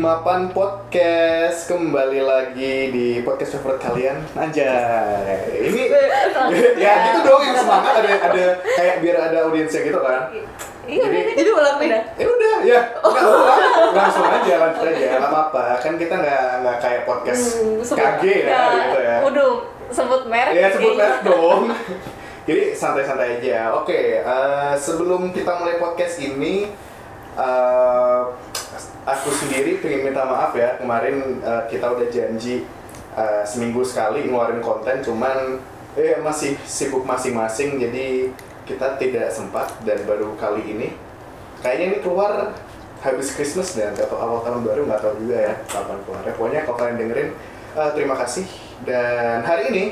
Mapan Podcast. Kembali lagi di podcast favorit kalian. Anjay. Ini ya gitu dong yang semangat. Ada ada kayak biar ada audiensnya gitu kan? Iya, Jadi- jadi ulang nih. Ya udah ya. Nggak ulang langsung aja lanjut aja. Nggak apa-apa. Kan kita nggak nggak kayak podcast Hmm, KG ya gitu ya. Udah, sebut merek. Ya sebut merek dong. Jadi santai-santai aja. Oke, eh, sebelum kita mulai podcast ini, eh, aku sendiri pengen minta maaf ya kemarin eh, kita udah janji eh, seminggu sekali ngeluarin konten, cuman eh masih sibuk masing-masing, jadi kita tidak sempat dan baru kali ini. Kayaknya ini keluar habis Christmas dan atau awal tahun baru nggak tahu juga ya kapan keluar. Pokoknya kalau kalian dengerin, eh, terima kasih. Dan hari ini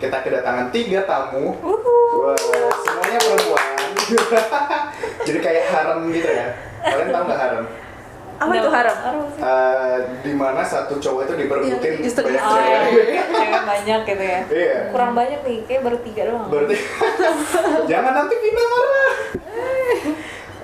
kita kedatangan tiga tamu. Wah, semuanya perempuan. Jadi kayak harem gitu ya. Kalian tahu nggak harem? Apa itu haram? Eh, di mana satu cowok itu diperebutin Iya, justru- banyak Oh, cewek. iya. Cewek banyak gitu ya. Iya. Kurang banyak nih, kayak baru tiga doang. Berarti jangan nanti pindah marah.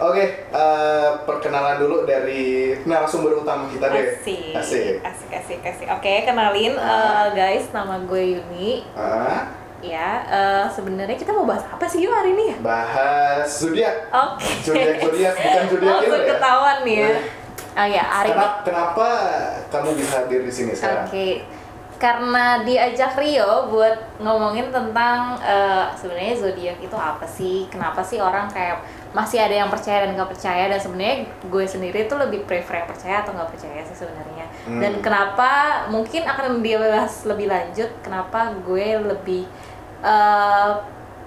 Oke, eh, perkenalan dulu dari narasumber utama kita deh. Asik. Asik. Asik, asik, asik. Oke, kenalin Ah. eh, guys, nama gue Yuni. Ah, Ya, eh, sebenarnya kita mau bahas apa sih yuk hari ini ya? bahas zodiak. Oke. Zodiak zodiak bukan zodiak Oh, ya. ketahuan nih ya. Oh ya, ini Kenapa, kenapa kamu bisa hadir di sini sekarang? Oke, karena diajak Rio buat ngomongin tentang eh, sebenarnya zodiak itu apa sih? Kenapa sih orang kayak masih ada yang percaya dan nggak percaya? Dan sebenarnya gue sendiri tuh lebih prefer yang percaya atau nggak percaya sih sebenarnya. Hmm. Dan kenapa mungkin akan dia bahas lebih lanjut? Kenapa gue lebih eh,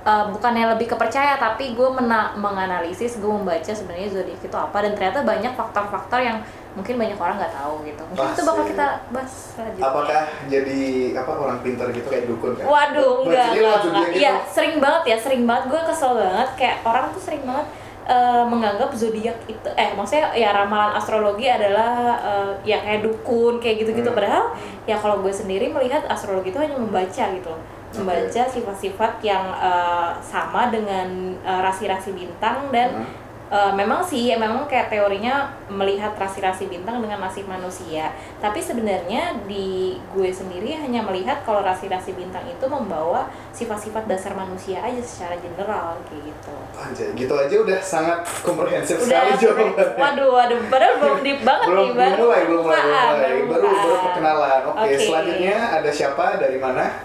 eh, bukannya lebih kepercaya tapi gue mena- menganalisis gue membaca sebenarnya zodiak itu apa dan ternyata banyak faktor-faktor yang mungkin banyak orang nggak tahu gitu mungkin itu bakal kita bahas selanjutnya Apakah jadi apa orang pintar gitu kayak dukun kan? Waduh, enggak, zodiak gitu? Iya, sering banget ya, sering banget. Gue kesel banget, kayak orang tuh sering banget eh, menganggap zodiak itu, eh maksudnya ya ramalan astrologi adalah eh, ya kayak dukun kayak gitu-gitu. Hmm. Padahal ya kalau gue sendiri melihat astrologi itu hanya membaca gitu, loh. Membaca sifat-sifat yang eh, sama dengan eh, rasi-rasi bintang dan Hmm. Uh, memang sih, ya memang kayak teorinya melihat rasi-rasi bintang dengan nasib manusia. Tapi sebenarnya di gue sendiri hanya melihat kalau rasi-rasi bintang itu membawa sifat-sifat dasar manusia aja secara general kayak gitu. Anjay, gitu aja udah sangat komprehensif sekali jawabannya. waduh, waduh, padahal belum deep banget belum, nih, baru mulai, belum mulai, belum mulai. Baru, baru perkenalan. Oke, Oke. selanjutnya ada siapa dari mana?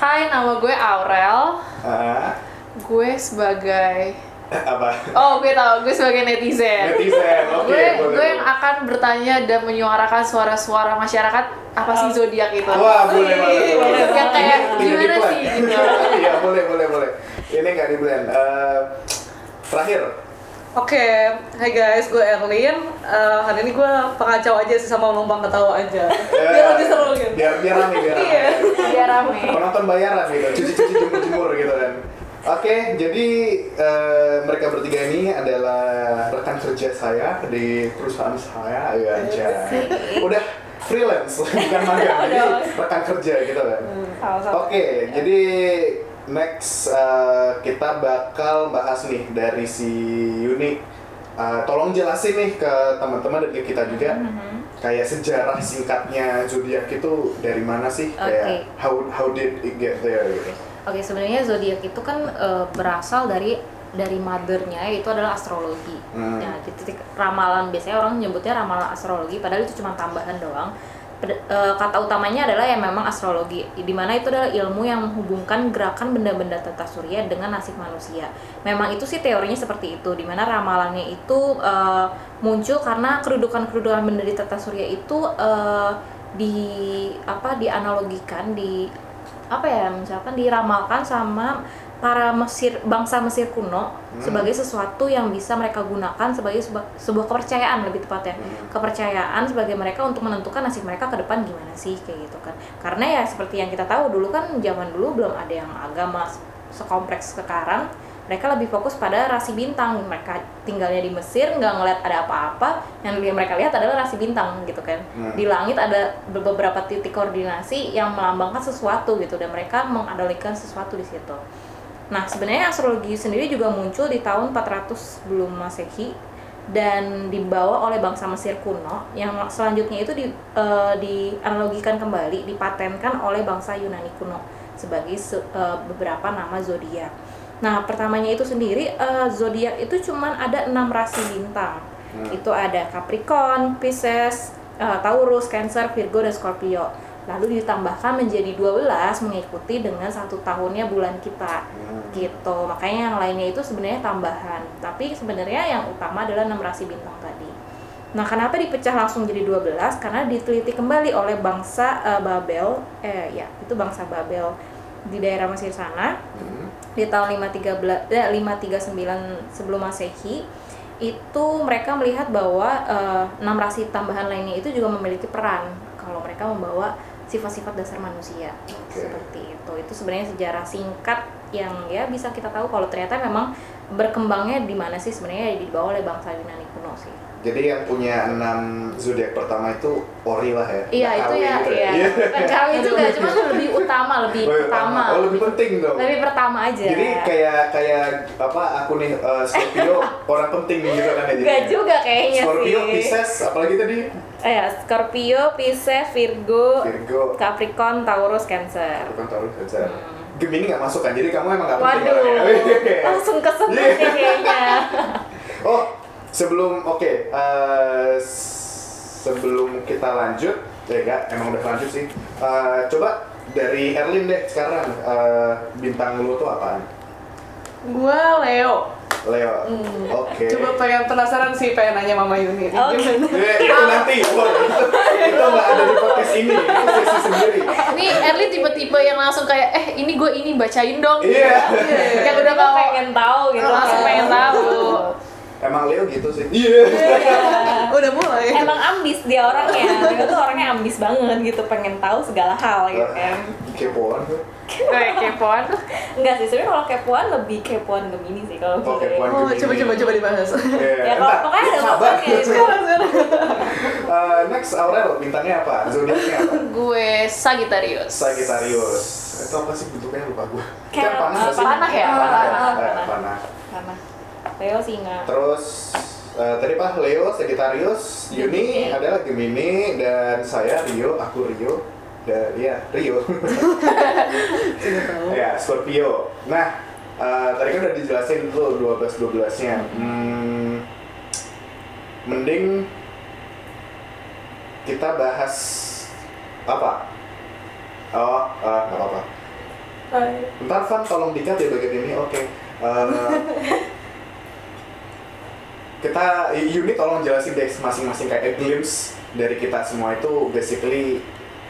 Hai, nama gue Aurel. Ah, Gue sebagai apa? Oh, gue tahu, gue sebagai netizen. Netizen. Oke, gue boleh. gue yang akan bertanya dan menyuarakan suara-suara masyarakat apa sih zodiak itu? Wah, boleh banget. Boleh. Yang kayak Ini gimana tidak sih gitu. Iya, boleh, boleh, boleh. Ini nggak di blend. Eh, terakhir, Oke, hai guys, gue Erlin. Eh, hari ini gue pengacau aja sih sama lomba ketawa aja. Biar lebih seru gitu. biar biar rame, biar rame. Iya. Biar rame. penonton bayaran gitu, cuci-cuci jemur-jemur gitu kan. Oke, jadi eh, mereka bertiga ini adalah rekan kerja saya di perusahaan saya, ya aja. Udah freelance, bukan magang, jadi rekan kerja gitu kan. Sama-sama. Oke, jadi next eh, kita bakal bahas nih dari si Yuni. Eh, tolong jelasin nih ke teman-teman dan ke kita juga Mhm. kayak sejarah singkatnya zodiak itu dari mana sih? Kayak Oke. how how did it get there gitu. Oke, sebenarnya zodiak itu kan eh, berasal dari dari mothernya itu adalah astrologi. Hmm. Ya, gitu ramalan biasanya orang nyebutnya ramalan astrologi padahal itu cuma tambahan doang. Eh, kata utamanya adalah yang memang astrologi, di mana itu adalah ilmu yang menghubungkan gerakan benda-benda tata surya dengan nasib manusia. Memang itu sih teorinya seperti itu, di mana ramalannya itu eh, muncul karena kedudukan-kedudukan benda di tata surya itu eh, di apa dianalogikan di apa ya misalkan diramalkan sama para Mesir bangsa Mesir kuno sebagai sesuatu yang bisa mereka gunakan sebagai sebuah, sebuah kepercayaan lebih tepatnya. Hmm. kepercayaan sebagai mereka untuk menentukan nasib mereka ke depan gimana sih kayak gitu kan. Karena ya seperti yang kita tahu dulu kan zaman dulu belum ada yang agama se- sekompleks sekarang. Mereka lebih fokus pada rasi bintang. Mereka tinggalnya di Mesir nggak ngeliat ada apa-apa. Yang mereka lihat adalah rasi bintang gitu kan. Hmm. di langit ada be- beberapa titik koordinasi yang melambangkan sesuatu gitu. Dan mereka mengadolikan sesuatu di situ nah sebenarnya astrologi sendiri juga muncul di tahun 400 sebelum masehi dan dibawa oleh bangsa Mesir kuno yang selanjutnya itu di, eh, dianalogikan kembali dipatenkan oleh bangsa Yunani kuno sebagai se- eh, beberapa nama zodiak. Nah pertamanya itu sendiri eh, zodiak itu cuman ada enam rasi bintang. Hmm. Itu ada Capricorn, Pisces, eh, Taurus, Cancer, Virgo dan Scorpio. Lalu ditambahkan menjadi 12 mengikuti dengan satu tahunnya bulan kita Hmm. Gitu. Makanya yang lainnya itu sebenarnya tambahan. Tapi sebenarnya yang utama adalah enam rasi bintang tadi. Nah kenapa dipecah langsung jadi 12 karena diteliti kembali oleh bangsa eh, Babel. Eh ya itu bangsa Babel. Di daerah Mesir sana Hmm. di tahun 513 eh, 539 sebelum Masehi itu mereka melihat bahwa eh, enam rasi tambahan lainnya itu juga memiliki peran. Kalau mereka membawa sifat-sifat dasar manusia. Oke. seperti itu. Itu sebenarnya sejarah singkat yang ya bisa kita tahu kalau ternyata memang berkembangnya di mana sih sebenarnya? Dibawa oleh bangsa Yunani. kuno Jadi yang punya enam zodiak pertama itu Ori lah ya. iya Nggak itu ya gitu iya Bukan KW juga cuma lebih utama lebih Oh, iya, pertama Oh lebih penting dong. lebih pertama aja Jadi kayak kayak apa aku nih eh, Scorpio orang penting gitu kan ya Enggak jadinya. juga kayaknya Scorpio, sih Pisces, apalagi tadi Eh ya, Scorpio, Pisces, Virgo, Virgo, Capricorn, Taurus, Cancer. bukan Taurus, Cancer. Hmm. Gemini nggak masuk kan? Jadi kamu emang nggak penting Waduh, orangnya. langsung kesebut kayaknya. Oh, sebelum oke, eh, s- sebelum kita lanjut, ya enggak, emang udah lanjut sih. Eh, coba dari Erlin deh sekarang eh, bintang lu tuh apaan? Gue Leo. Leo. Hmm. Oke. Coba pengen penasaran sih pengen nanya Mama Yuni. Oke. Gimana? Eh, itu nanti, itu, itu nggak ada di podcast ini, itu sesi sendiri. Ini Erli tipe-tipe yang langsung kayak eh ini gue ini bacain dong. Iya. Yang udah Gue mau pengen tahu gitu. langsung pengen tahu. Emang Leo gitu sih. Iya. Udah mulai. Emang ambis dia orangnya. Dia tuh orangnya ambis banget gitu, pengen tahu segala hal gitu kan. Kepoan tuh. Kayak kepoan. Enggak sih, sebenarnya kalau kepoan lebih kepoan Gemini sih kalau Oh, gue. kepoan. Oh, coba coba coba dibahas. Iya. Ya kalau pokoknya ada sabar. Eh, next Aurel bintangnya apa? Zodiaknya apa? Gue Sagittarius. Sagittarius. Itu apa sih bentuknya lupa gue. Kayak, panas eh, sih? panah ya? Panah, Panah. panah, Leo singa. Terus eh, tadi Pak Leo, Sagittarius, Yuni Gemini. adalah Gemini dan saya Rio, aku Rio. Dan ya Rio. Ya, Scorpio. Nah, eh, tadi kan udah dijelasin tuh 12 12-nya. Hmm, mending kita bahas apa? Oh, eh, nggak apa-apa. Bentar Van, tolong dikat ya bagian ini. Oke. Eh, kita unit tolong jelasin deh masing-masing kayak a glimpse dari kita semua itu basically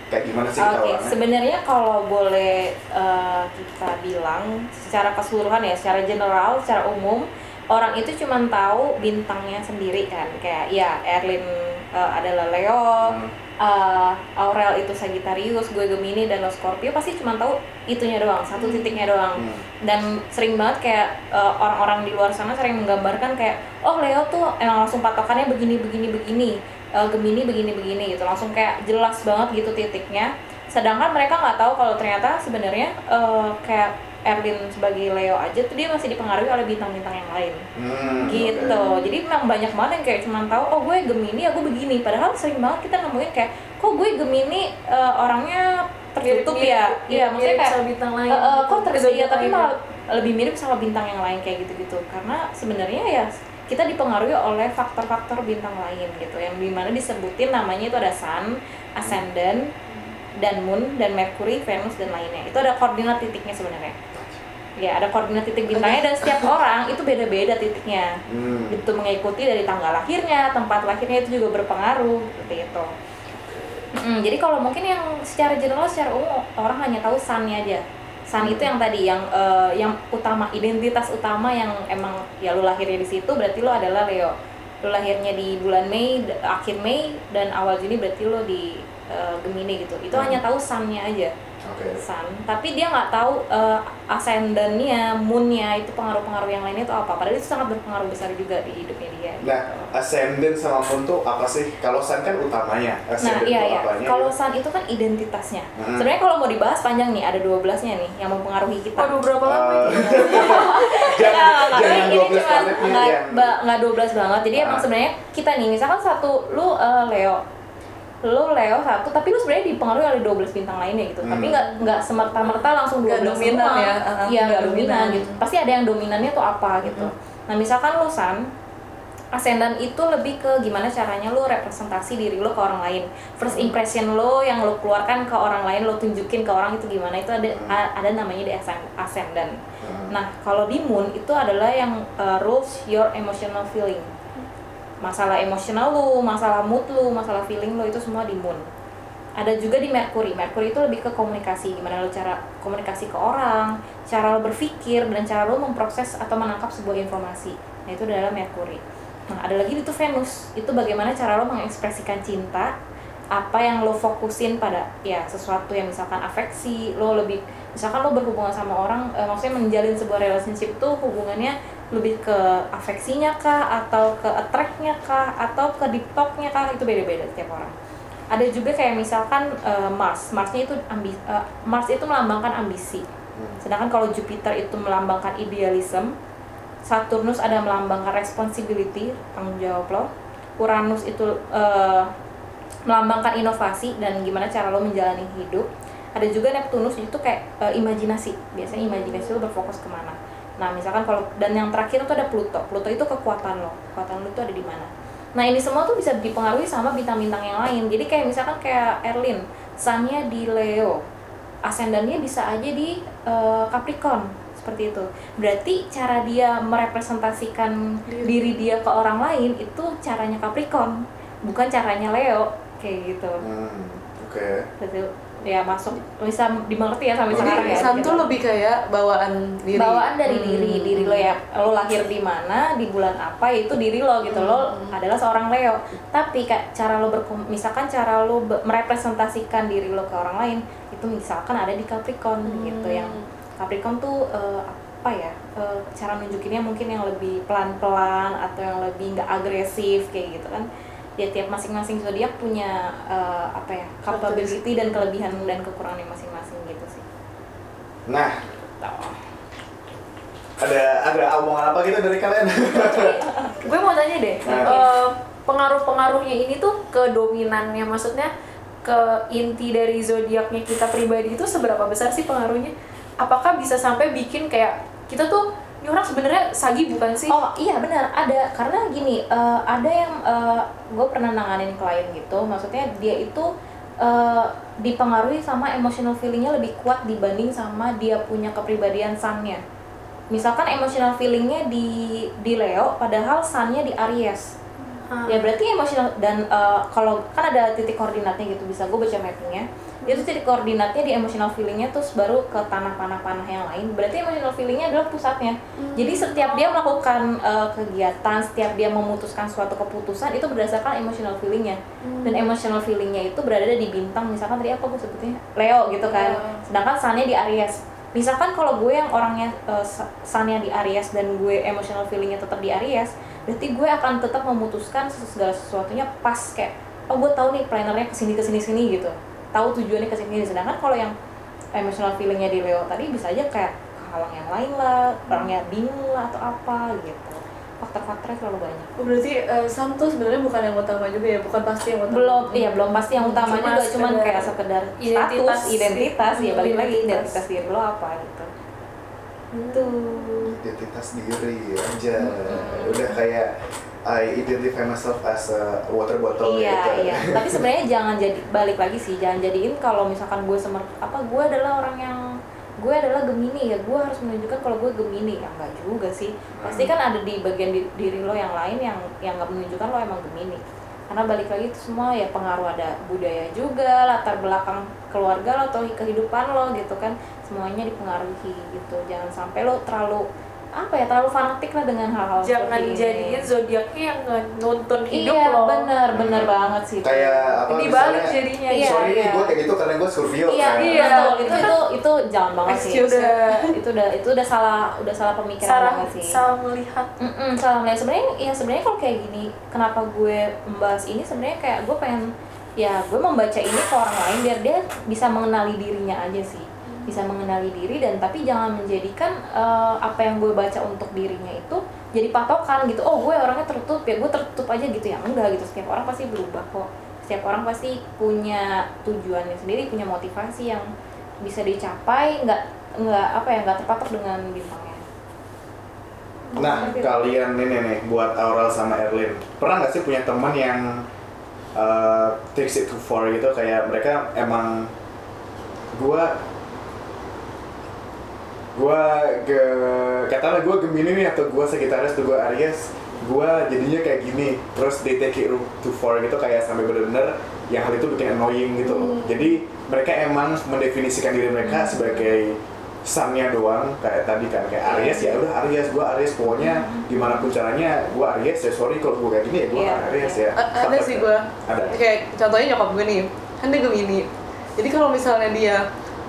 kayak gimana sih kita Oke, orangnya? sebenarnya kalau boleh eh, kita bilang secara keseluruhan ya, secara general, secara umum, orang itu cuma tahu bintangnya sendiri kan. Kayak ya Erlin eh, adalah Leo, Hmm. Eh, Aurel itu Sagittarius, gue Gemini dan lo Scorpio pasti cuma tahu itunya doang, satu titiknya doang. Hmm. Dan sering banget kayak eh, orang-orang di luar sana sering menggambarkan kayak oh Leo tuh emang langsung patokannya begini begini begini, Eh, Gemini begini begini gitu, langsung kayak jelas banget gitu titiknya. Sedangkan mereka nggak tahu kalau ternyata sebenarnya eh, kayak Erlin sebagai Leo aja tuh dia masih dipengaruhi oleh bintang-bintang yang lain. Hmm, gitu. oke. jadi memang banyak banget yang kayak cuma tahu oh gue Gemini ya gue begini. Padahal sering banget kita nemuin kayak kok gue Gemini eh, orangnya tertutup ya? iya maksudnya kayak sama bintang lain. eh, eh, kok tertutup? Ya tapi malah lebih mirip sama bintang yang lain kayak gitu-gitu. Karena sebenarnya ya kita dipengaruhi oleh faktor-faktor bintang lain gitu. Yang di mana disebutin namanya itu ada Sun, Ascendant, dan Moon, dan Mercury, Venus dan lainnya. Itu ada koordinat titiknya sebenarnya ya ada koordinat titik bintangnya dan setiap orang itu beda-beda titiknya. Hmm. itu mengikuti dari tanggal lahirnya tempat lahirnya itu juga berpengaruh seperti itu. Mm, jadi kalau mungkin yang secara general secara umum orang hanya tahu sunnya aja. Sun itu yang tadi yang eh, yang utama identitas utama yang emang ya lu lahirnya di situ berarti lu adalah Leo. Lu lahirnya di bulan Mei akhir Mei dan awal Juni berarti lu di eh, Gemini gitu. Itu Hmm. hanya tahu sunnya aja Oke. Sun tapi dia nggak tahu uh, ascendannya moonnya itu pengaruh-pengaruh yang lainnya itu apa padahal itu sangat berpengaruh besar juga di hidupnya dia Nah, ascendant sama moon tuh apa sih? Kalau sun kan utamanya. Nah Ascendant iya tuh iya, apanya? kalau sun itu kan identitasnya. Hmm. Sebenarnya kalau mau dibahas panjang nih, ada 12-nya nih yang mempengaruhi kita. Waduh berapa lama Eh, jangan, nggak, jangan ini 12 cuma planetnya nggak nggak 12 banget. Jadi emang Ah. sebenarnya kita nih, misalkan satu lu eh, Leo, lu Leo satu, tapi lu sebenarnya dipengaruhi oleh 12 bintang lainnya gitu. Tapi Hmm. nggak nggak semerta-merta langsung 12 Nggak dominan semua. ya, uh-uh, Iya nggak dominan dominan. gitu. Pasti ada yang dominannya tuh apa gitu. Nah misalkan lu Sun, Ascendant itu lebih ke gimana caranya lu representasi diri lo ke orang lain. First impression lo yang lo keluarkan ke orang lain, lo tunjukin ke orang itu gimana itu ada a- ada namanya di ascend- ascendant. Hmm. Nah, kalau di moon itu adalah yang uh, rules your emotional feeling. Masalah emosional lu, masalah mood lu, masalah feeling lu itu semua di moon. Ada juga di Mercury. Mercury itu lebih ke komunikasi, gimana lo cara komunikasi ke orang, cara lo berpikir dan cara lo memproses atau menangkap sebuah informasi. Nah, itu adalah Mercury. Nah, ada lagi itu Venus. Itu bagaimana cara lo mengekspresikan cinta, apa yang lo fokusin pada ya sesuatu yang misalkan afeksi, lo lebih misalkan lo berhubungan sama orang, eh, maksudnya menjalin sebuah relationship tuh hubungannya lebih ke afeksinya kah atau ke attract-nya kah atau ke deep talk-nya kah itu beda-beda setiap orang. Ada juga kayak misalkan eh, Mars, Marsnya itu ambi, eh, Mars itu melambangkan ambisi. Sedangkan kalau Jupiter itu melambangkan idealism, Saturnus ada melambangkan responsibility, tanggung jawab lo. Uranus itu eh, melambangkan inovasi dan gimana cara lo menjalani hidup. Ada juga Neptunus itu kayak eh, imajinasi. Biasanya imajinasi lo berfokus ke mana. Nah, misalkan kalau dan yang terakhir tuh ada Pluto. Pluto itu kekuatan lo. Kekuatan lo itu ada di mana. Nah, ini semua tuh bisa dipengaruhi sama bintang-bintang yang lain. Jadi kayak misalkan kayak Erlin, sunnya di Leo. Ascendannya bisa aja di eh, Capricorn seperti itu. Berarti cara dia merepresentasikan diri dia ke orang lain itu caranya Capricorn, bukan caranya Leo kayak gitu. Hmm, Oke. Betul. Ya masuk bisa dimengerti ya sampai sekarang ya. Sun gitu. tuh lebih kayak bawaan diri. bawaan dari Hmm. diri diri lo ya lo lahir di mana di bulan apa itu diri lo gitu lo Hmm. adalah seorang Leo tapi kayak cara lo berkom misalkan cara lo merepresentasikan diri lo ke orang lain itu misalkan ada di Capricorn Hmm. gitu yang Capricorn tuh eh, apa ya eh, cara nunjukinnya mungkin yang lebih pelan pelan atau yang lebih nggak agresif kayak gitu kan ya tiap masing-masing zodiak punya eh, apa ya capability dan kelebihan dan kekurangan masing-masing gitu sih Nah, ada ada omongan apa gitu dari kalian? gue mau tanya deh Nah. Eh, pengaruh-pengaruhnya ini tuh ke dominannya maksudnya ke inti dari zodiaknya kita pribadi itu seberapa besar sih pengaruhnya? Apakah bisa sampai bikin kayak kita tuh ini orang sebenarnya sagi bukan sih? Oh iya benar. Ada karena gini eh, ada yang gue pernah nanganin klien gitu maksudnya dia itu eh, dipengaruhi sama emotional feelingnya lebih kuat dibanding sama dia punya kepribadian sunnya. Misalkan emotional feelingnya di di Leo padahal sunnya di Aries Ah. ya berarti emosional dan eh, kalau kan ada titik koordinatnya gitu bisa gue baca mappingnya. Dia tuh titik koordinatnya di emotional feelingnya terus baru ke tanah panah-panah yang lain. Berarti emotional feelingnya adalah pusatnya. Jadi setiap dia melakukan eh, kegiatan setiap dia memutuskan suatu keputusan itu berdasarkan emotional feelingnya. Dan emotional feelingnya itu berada di bintang. Misalkan tadi apa gue sebutnya Leo gitu kan. Sedangkan sunnya di Aries. Misalkan kalau gue yang orangnya uh, sunnya di Aries dan gue emotional feelingnya tetap di Aries berarti gue akan tetap memutuskan segala sesuatunya pas kayak oh gue tahu nih plannernya ke sini ke sini sini gitu tahu tujuannya ke sini sedangkan kalau yang emotional feelingnya di Leo tadi bisa aja kayak kehalang yang lain lah orangnya bingung lah atau apa gitu faktor-faktornya terlalu banyak Oh, berarti eh, Sun tuh sebenarnya bukan yang utama juga ya, bukan pasti yang utama. belum iya belum pasti yang utama Cuma juga cuman kayak sekedar identitas status sih. identitas ya balik lagi Identitas. identitas diri lo apa gitu itu Identitas diri aja. Udah kayak I identify myself as a water bottle iya gitu. iya. Tapi sebenarnya jangan jadi balik lagi sih jangan jadiin kalau misalkan gue semer apa gue adalah orang yang gue adalah Gemini ya. Gue harus menunjukkan kalau gue Gemini. Ya enggak juga sih. Pasti kan ada di bagian di- diri lo yang lain yang yang nggak menunjukkan lo emang Gemini karena balik lagi itu semua ya pengaruh ada budaya juga latar belakang keluarga lo atau kehidupan lo gitu kan. Semuanya dipengaruhi gitu. Jangan sampai lo terlalu apa ya terlalu fanatik lah dengan hal-hal jangan jadiin zodiaknya yang nuntun hidup iya loh bener bener banget sih kayak apa Dibalik jadinya, iya, sorry nih iya. gue kayak gitu karena gue Scorpio iya kan. iya. betul. itu itu itu jangan banget sih Excuse. Udah- itu udah itu udah salah udah salah pemikiran salah banget sih salah melihat Mm-mm, salah melihat sebenarnya ya sebenarnya kalau kayak gini kenapa gue membahas ini sebenarnya kayak gue pengen ya gue membaca ini ke orang lain biar dia bisa mengenali dirinya aja sih bisa mengenali diri dan tapi jangan menjadikan eh, apa yang gue baca untuk dirinya itu jadi patokan gitu. Oh gue orangnya tertutup ya gue tertutup aja gitu ya. Enggak gitu setiap orang pasti berubah kok. Setiap orang pasti punya tujuannya sendiri punya motivasi yang bisa dicapai nggak nggak apa ya nggak terpatok dengan bintangnya. Nah, kalian ini nih buat Aurel sama Erlin, pernah nggak sih punya teman yang uh, takes it too far gitu? Kayak mereka emang gua gua ge katakanlah gua Gemini nih atau gua Sagittarius atau gua Aries gua jadinya kayak gini. Terus they take it too far gitu kayak sampai bener-bener yang hal itu bikin annoying gitu. Loh jadi mereka emang mendefinisikan diri mereka sebagai sunnya doang kayak tadi kan. Kayak Aries ya udah Aries gua Aries. Pokoknya gimana pun caranya gua Aries ya sorry kalau gua kayak gini ya gua Iya, Aries ya. A- ada Stuff sih like gue ada. Kayak contohnya nyokap gue nih kan dia Gemini. Jadi kalau misalnya dia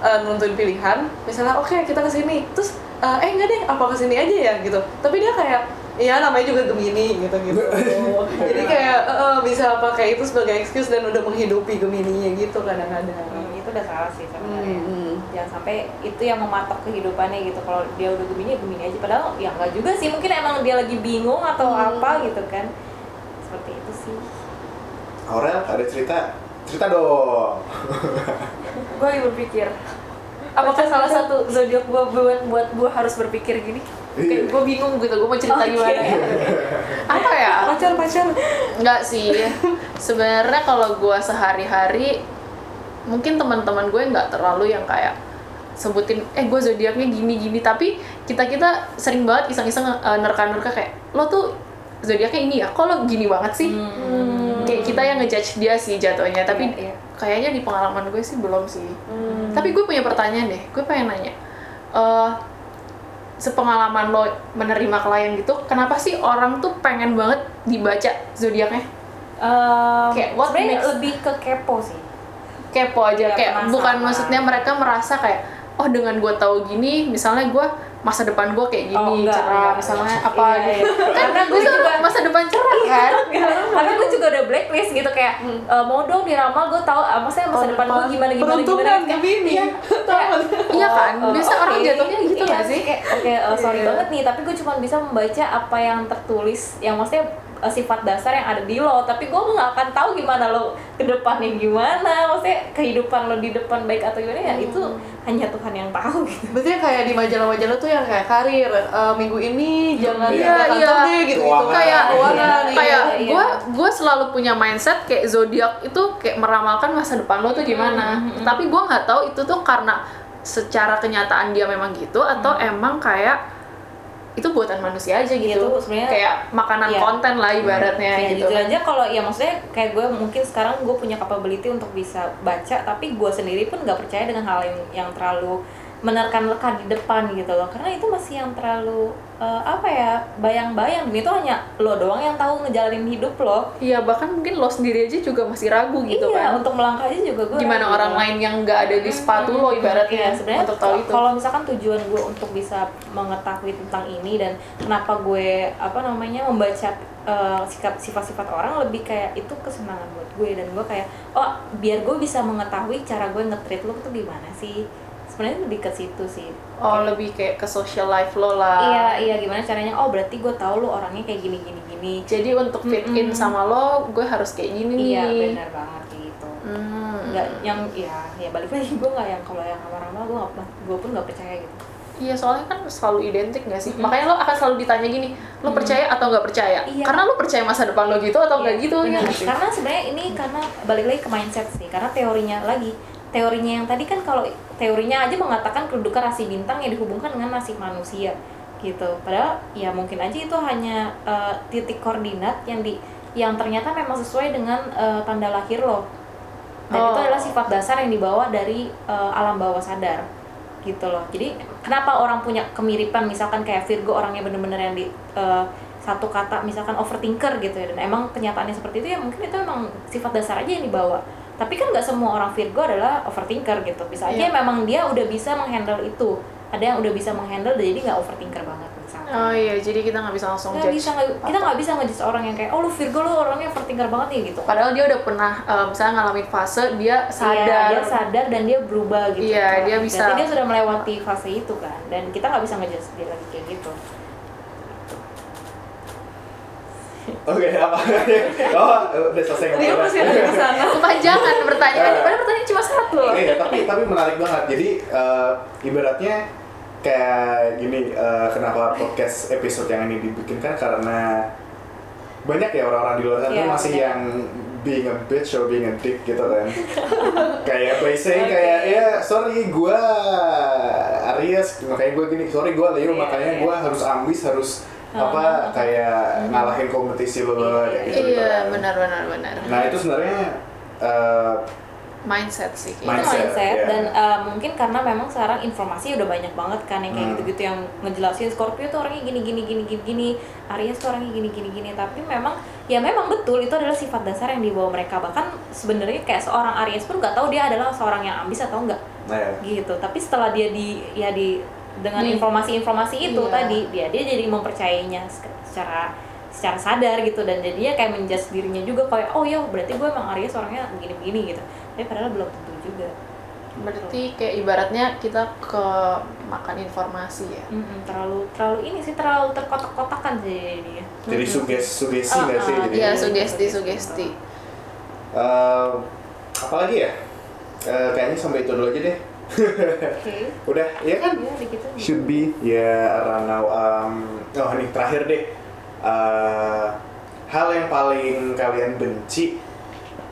uh, nuntun pilihan misalnya oke kita ke sini terus uh, eh enggak deh apa ke sini aja ya gitu tapi dia kayak Iya namanya juga Gemini gitu gitu. Jadi kayak uh, uh, bisa pakai itu sebagai excuse dan udah menghidupi Gemininya gitu kadang-kadang. Hmm, itu udah salah sih sebenarnya. Hmm. Jangan sampai itu yang mematok kehidupannya gitu. Kalau dia udah Gemini, ya Gemini aja. Padahal ya enggak juga sih. Mungkin emang dia lagi bingung atau Hmm. apa gitu kan. Seperti itu sih. Aurel ada cerita cerita dong gue lagi berpikir apakah salah satu zodiak gue buat buat gue harus berpikir gini Iya. kayak gue bingung gitu gue mau cerita Oke. gimana ya Apa ya? pacar pacar Enggak sih. Sebenarnya kalau gua sehari-hari mungkin teman-teman gue nggak terlalu yang kayak sebutin eh gue zodiaknya gini gini tapi kita kita sering banget iseng-iseng eh, nerka-nerka kayak lo tuh zodiaknya ini ya kok lo gini banget sih Hmm. Kayak kita yang ngejudge dia sih jatuhnya tapi Iya, iya. kayaknya di pengalaman gue sih belum sih Hmm. tapi gue punya pertanyaan deh gue pengen nanya eh sepengalaman lo menerima klien gitu kenapa sih orang tuh pengen banget dibaca zodiaknya Ehm, Kayak what makes- lebih ke kepo sih. kepo aja Iya, kayak penasaran. bukan maksudnya mereka merasa kayak oh dengan gue tahu gini misalnya gue masa depan gue kayak gini Oh, enggak, cerah enggak. misalnya apa Iya, gitu iya. kan Karena gue juga masa depan cerah kan Karena gue juga udah blacklist gitu kayak e, mau dong diramal gue tahu ah, maksudnya masa Tahun depan gue gimana gimana gimana kayak, Gemini. iya, Iya kan? oh, Biasa oh, orang jatuhnya gitu Iya, sih? kayak, Oke, eh, sorry Iya. banget nih, tapi gue cuma bisa membaca apa yang tertulis, yang maksudnya sifat dasar yang ada di lo, tapi gue nggak akan tahu gimana lo ke depannya gimana, maksudnya kehidupan lo di depan baik atau gimana ya itu hanya Tuhan yang tahu gitu. Berarti kayak di majalah-majalah tuh yang kayak karir eh, minggu ini jangan Iya, kantor iya. deh gitu, Keuangan. kayak keuangan Iya, kayak iya. gue gue selalu punya mindset kayak zodiak itu kayak meramalkan masa depan lo tuh gimana Hmm, hmm, hmm. tapi gue nggak tahu itu tuh karena secara kenyataan dia memang gitu atau emang kayak itu buatan manusia aja gitu. Itu sebenarnya- kayak makanan Iya. konten lah ibaratnya Ya, gitu jujur aja. Kalau ya maksudnya kayak gue mungkin sekarang gue punya capability untuk bisa baca tapi gue sendiri pun nggak percaya dengan hal yang yang terlalu menerka-nerka di depan gitu loh. Karena itu masih yang terlalu eh, apa ya bayang-bayang. Itu hanya lo doang yang tahu ngejalanin hidup lo. Iya bahkan mungkin lo sendiri aja juga masih ragu gitu iya kan. untuk melangkah aja juga gue gimana ragu. orang lain yang nggak ada di sepatu lo Iya, ibaratnya sebenarnya untuk tahu itu. kalau misalkan tujuan gue untuk bisa mengetahui tentang ini dan kenapa gue apa namanya membaca eh, sikap sifat-sifat orang lebih kayak itu kesenangan buat gue. Dan gue kayak oh biar gue bisa mengetahui cara gue nge-treat lo tuh gimana sih sebenarnya lebih ke situ sih oh lebih kayak ke social life lo lah iya iya gimana caranya oh berarti gue tahu lo orangnya kayak gini gini gini jadi untuk fit in Mm-mm. sama lo gue harus kayak gini iya benar banget gitu Hmm. nggak yang ya ya balik lagi gue nggak yang kalau yang ramal-ramal gue nggak gue pun nggak percaya gitu Iya soalnya kan selalu identik gak sih? Mm-mm. Makanya lo akan selalu ditanya gini, lo percaya atau nggak percaya? Iya. Karena lo percaya masa depan lo gitu atau nggak Iya, gitu ya benar. sih? Karena sebenarnya ini karena balik lagi ke mindset sih. Karena teorinya lagi, teorinya yang tadi kan kalau teorinya aja mengatakan kedudukan rasi bintang yang dihubungkan dengan nasib manusia gitu. Padahal ya mungkin aja itu hanya eh, titik koordinat yang di yang ternyata memang sesuai dengan eh, tanda lahir lo. Dan itu Oh. adalah sifat dasar yang dibawa dari eh, alam bawah sadar. gitu loh jadi kenapa orang punya kemiripan misalkan kayak Virgo orangnya bener-bener yang di eh, satu kata misalkan overthinker gitu ya dan emang kenyataannya seperti itu ya mungkin itu emang sifat dasar aja yang dibawa tapi kan nggak semua orang Virgo adalah overthinker gitu bisa aja Iya. memang dia udah bisa menghandle itu ada yang udah bisa menghandle jadi nggak overthinker banget misalkan Oh iya, jadi kita nggak bisa langsung nggak judge. bisa nggak- kita nggak bisa ngejudge orang yang kayak oh lu Virgo lu orangnya overthinker banget nih gitu Padahal dia udah pernah eh, misalnya ngalamin fase dia sadar. Iya, dia sadar dan dia berubah gitu. Iya, Berarti dia bisa- dia sudah melewati fase itu kan, dan kita nggak bisa ngejudge dia lagi kayak gitu. Oke, apa? oh, udah selesai Rio ngobrol. masih ada di sana. Kepanjangan pertanyaannya, padahal pertanyaan cuma satu. Iya, tapi tapi menarik banget. Jadi eh, ibaratnya kayak gini, eh, kenapa podcast episode yang ini dibikin kan karena banyak ya orang-orang di luar sana tuh masih benar. yang being a bitch or being a dick gitu kan. kayak by saying Oke. kayak ya sorry gua Aries makanya gua gini sorry gua Leo Iya, makanya iya. gua harus ambis harus apa ah. kayak ngalahin kompetisi lo Iya, kayak gitu gitu Iya, kan. benar benar benar. Nah itu sebenarnya eh, Mindset sih. Itu kayaknya. Mindset, mindset, iya. dan uh, mungkin karena memang sekarang informasi udah banyak banget kan yang kayak Hmm. gitu-gitu yang ngejelasin Scorpio tuh orangnya gini gini gini gini gini, Aries tuh orangnya gini gini gini. Tapi memang ya memang betul itu adalah sifat dasar yang dibawa mereka. Bahkan sebenarnya kayak seorang Aries pun nggak tahu dia adalah seorang yang ambis atau enggak nah ya. gitu tapi setelah dia di ya di dengan Di- informasi-informasi itu Iya. tadi dia dia jadi mempercayainya se- secara secara sadar gitu dan jadinya kayak menjudge dirinya juga kayak oh ya berarti gue emang Aries orangnya begini-begini gitu tapi padahal belum tentu juga Berarti kayak ibaratnya kita ke makan informasi ya. Mm-mm, terlalu terlalu ini sih terlalu terkotak-kotakan sih dia Jadi suges sugesti nggak sih? ah, Jadi Iya, Iya, sugesti sugesti. Eh, apa lagi ya? Eh, kayaknya sampai itu dulu aja deh. Oke Udah, ya kan? ya. Should be ya around now. Um, oh ini terakhir deh. Eh, hal yang paling kalian benci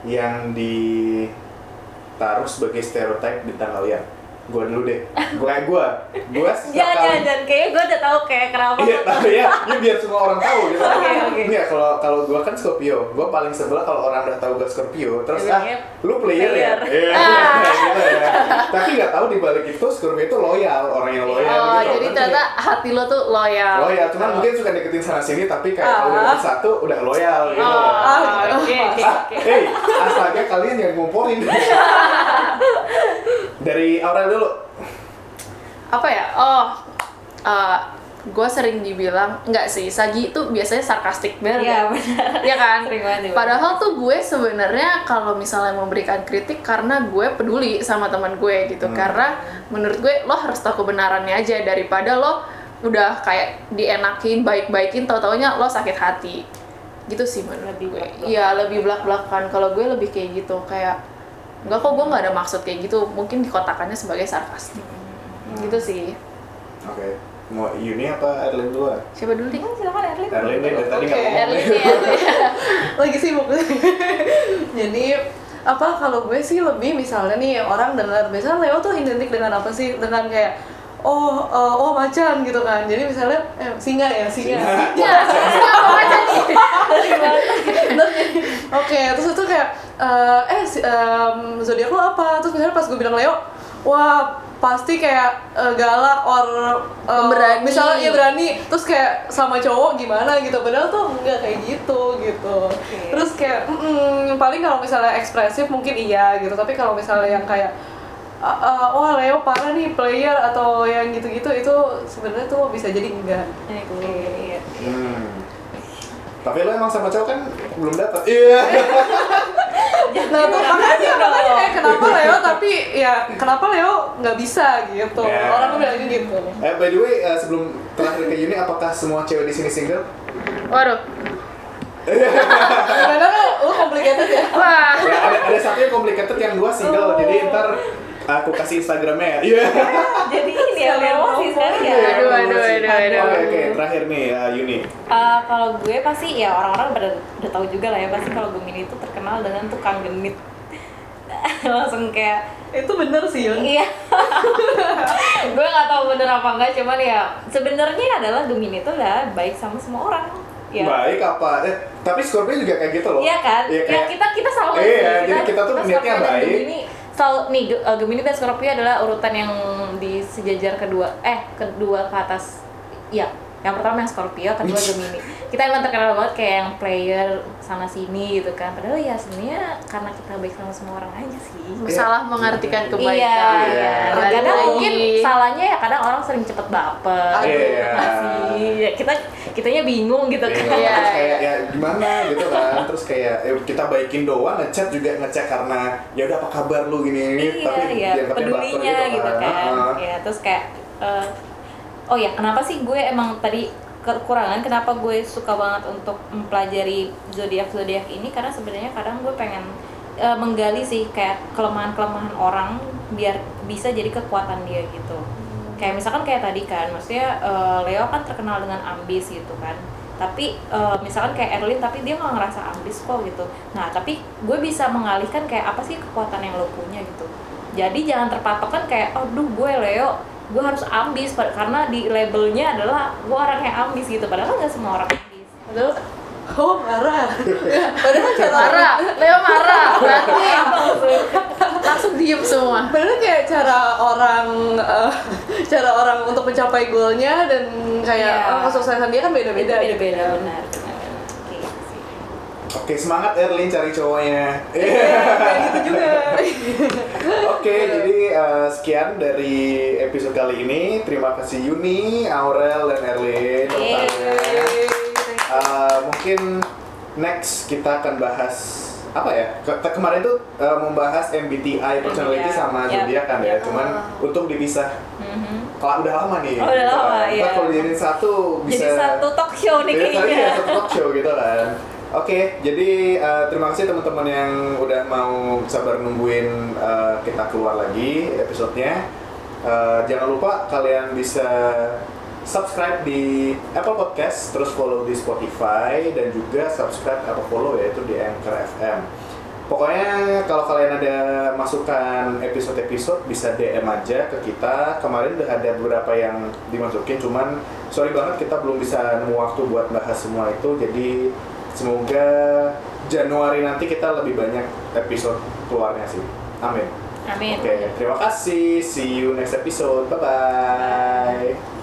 yang ditaruh sebagai stereotype di tentang kalian. Gua dulu deh. Gua gua. Gua jangan jangan jangan kayaknya gue udah tahu kayak kenapa Iya, tapi ya, ya biar semua orang tahu gitu. Oke, oke. Iya, kalau kalau gua kan Scorpio, gua paling sebel kalau orang udah tahu gua Scorpio, terus ah, Bilangnya lu player, ya, player. iya, gitu ya. Tapi nggak tahu di balik itu Scorpio itu loyal, orang yang loyal Oh, gitu. jadi Kan ternyata hati lo tuh loyal. kayak loyal, cuman mungkin suka deketin sana sini, tapi kayak kalau udah Ah. dapet satu udah loyal gitu. Oh, Ah, oke oke Ah, oke. hey, astaga kalian yang ngomporin. Dari Aurel dulu. Apa ya? Oh, gue sering dibilang enggak sih, Sagi itu biasanya sarkastik banget. Iya, ya. benar. Iya kan? Sering banget dibilang. Padahal tuh gue sebenarnya kalau misalnya memberikan kritik karena gue peduli sama teman gue gitu. Hmm. Karena menurut gue lo harus tahu kebenarannya aja daripada lo udah kayak dienakin, baik-baikin, tau-taunya lo sakit hati. Gitu sih menurut Lebih gue. Iya, lebih belak-belakan. Kalau gue lebih kayak gitu, kayak enggak kok gue nggak ada maksud kayak gitu. Mungkin dikotakannya sebagai sarkastik. Gitu sih. Oke, mau Yuni apa Erlin dulu? Siapa dulu nih? Silakan, silakan Erlin Erlin deh, tadi nggak Oke, ngomong. Erlin Erlin. lagi sibuk jadi apa kalau gue sih lebih misalnya nih orang dengar biasanya Leo tuh identik dengan apa sih dengan kayak oh eh, oh macan gitu kan jadi misalnya eh, singa ya singa Ya, nih? Terus kayak, Oke, terus itu kayak eh eh si- em, zodiak lo apa? Terus misalnya pas gue bilang Leo, wah pasti kayak eh, galak or eh, Pemberani. misalnya ya berani terus kayak sama cowok gimana gitu padahal tuh enggak kayak gitu gitu terus kayak mm, paling kalau misalnya ekspresif mungkin iya gitu tapi kalau misalnya yang kayak "Ah, ah, wah Leo parah nih player atau yang gitu-gitu itu sebenarnya tuh bisa jadi enggak Oke, iya. Hmm. Tapi lo emang sama cowok kan belum dapat. Iya. Nah tuh makanya makanya kayak kenapa Leo tapi ya kenapa Leo nggak bisa gitu Ya. orang bilangnya gitu Eh by the way eh, sebelum terakhir ke Yuni apakah semua cewek di sini single? Waduh. gimana lo lo complicated ya Wah. Ya, ada ada satu yang complicated yang dua single. Jadi ntar aku kasih Instagramnya ya. Iya. jadi ini ya promosi sekali ya Aduh, aduh, aduh, aduh. Oke oke terakhir nih eh, Yuni. Uh, kalau gue pasti ya orang-orang pada udah tahu juga lah ya pasti kalau Gemini itu terkenal dengan tukang genit langsung kayak itu bener sih Yun iya gue nggak tahu bener apa enggak cuman ya sebenarnya adalah Gemini itu lah baik sama semua orang ya Baik apa? Eh, tapi Scorpio juga kayak gitu loh. iya kan Iya, ya kayak- kita kita sama Iya, jadi kita tuh niatnya baik. Gemini selalu nih uh, Gemini dan Scorpio adalah urutan yang di sejajar kedua eh kedua ke atas ya yang pertama yang Scorpio kedua Gemini kita emang terkenal banget kayak yang player sana sini gitu kan padahal ya sebenarnya karena kita baik sama semua orang aja sih Salah mengartikan kebaikan. Iya, iya. Kadang mungkin salahnya ya kadang orang sering cepet baper. Iya. Sih. Ya, kita kitanya bingung gitu kan. Iya. Terus kayak ya gimana gitu kan terus kayak eh, kita baikin doang ngechat juga ngecek karena ya udah apa kabar lu gini Iya, tapi iya, baper pedulinya gitu kan. Heeh. Ya, terus kayak eh, oh ya, kenapa sih gue emang tadi kekurangan kenapa gue suka banget untuk mempelajari zodiak zodiak ini karena sebenarnya kadang gue pengen eh, menggali sih kayak kelemahan-kelemahan orang biar bisa jadi kekuatan dia gitu. Kayak misalkan kayak tadi kan, maksudnya eh, Leo kan terkenal dengan ambis gitu kan. Tapi eh, misalkan kayak Erlin tapi dia nggak ngerasa ambis kok gitu. Nah, tapi gue bisa mengalihkan kayak apa sih kekuatan yang lo punya gitu. Jadi jangan terpatok kan kayak, aduh gue Leo, gue harus ambis karena di labelnya adalah gue orang yang ambis gitu. Padahal nggak semua orang ambis. Padahal oh marah. Padahal Marah, Leo marah. Berarti langsung diem semua. Padahal kayak cara orang eh, cara orang untuk mencapai goalnya dan kayak Iya. oh, kesuksesan dia kan beda-beda. Itu gitu. beda-beda benar. benar, benar. Oke, semangat Erlin cari cowoknya. Kayak gitu juga. Oke, jadi eh, sekian dari episode kali ini. Terima kasih Yuni, Aurel, dan Erlin. Tepuk tangan. Eh, mungkin next kita akan bahas apa ya? Ke- ke- kemarin tuh eh, membahas MBTI personality sama iya, zodiak kan ya. iya. Cuman untuk dipisah Mhm. kalau udah lama nih. Oh, udah gitu lama, kan. iya. Ntar kalau dijadiin satu bisa Jadi satu talk show nih Iya, kayaknya. iya, satu talk show gitu kan. Oke, jadi eh, terima kasih teman-teman yang udah mau sabar nungguin eh, kita keluar lagi episodenya. Eh, jangan lupa kalian bisa subscribe di Apple Podcast, terus follow di Spotify dan juga subscribe atau follow yaitu di Anchor FM. Pokoknya kalau kalian ada masukan episode-episode bisa DM aja ke kita. Kemarin udah ada beberapa yang dimasukin, cuman sorry banget kita belum bisa nemu waktu buat bahas semua itu. Jadi semoga Januari nanti kita lebih banyak episode keluarnya sih. Amin. Amin. Oke, terima kasih. See you next episode. Bye bye.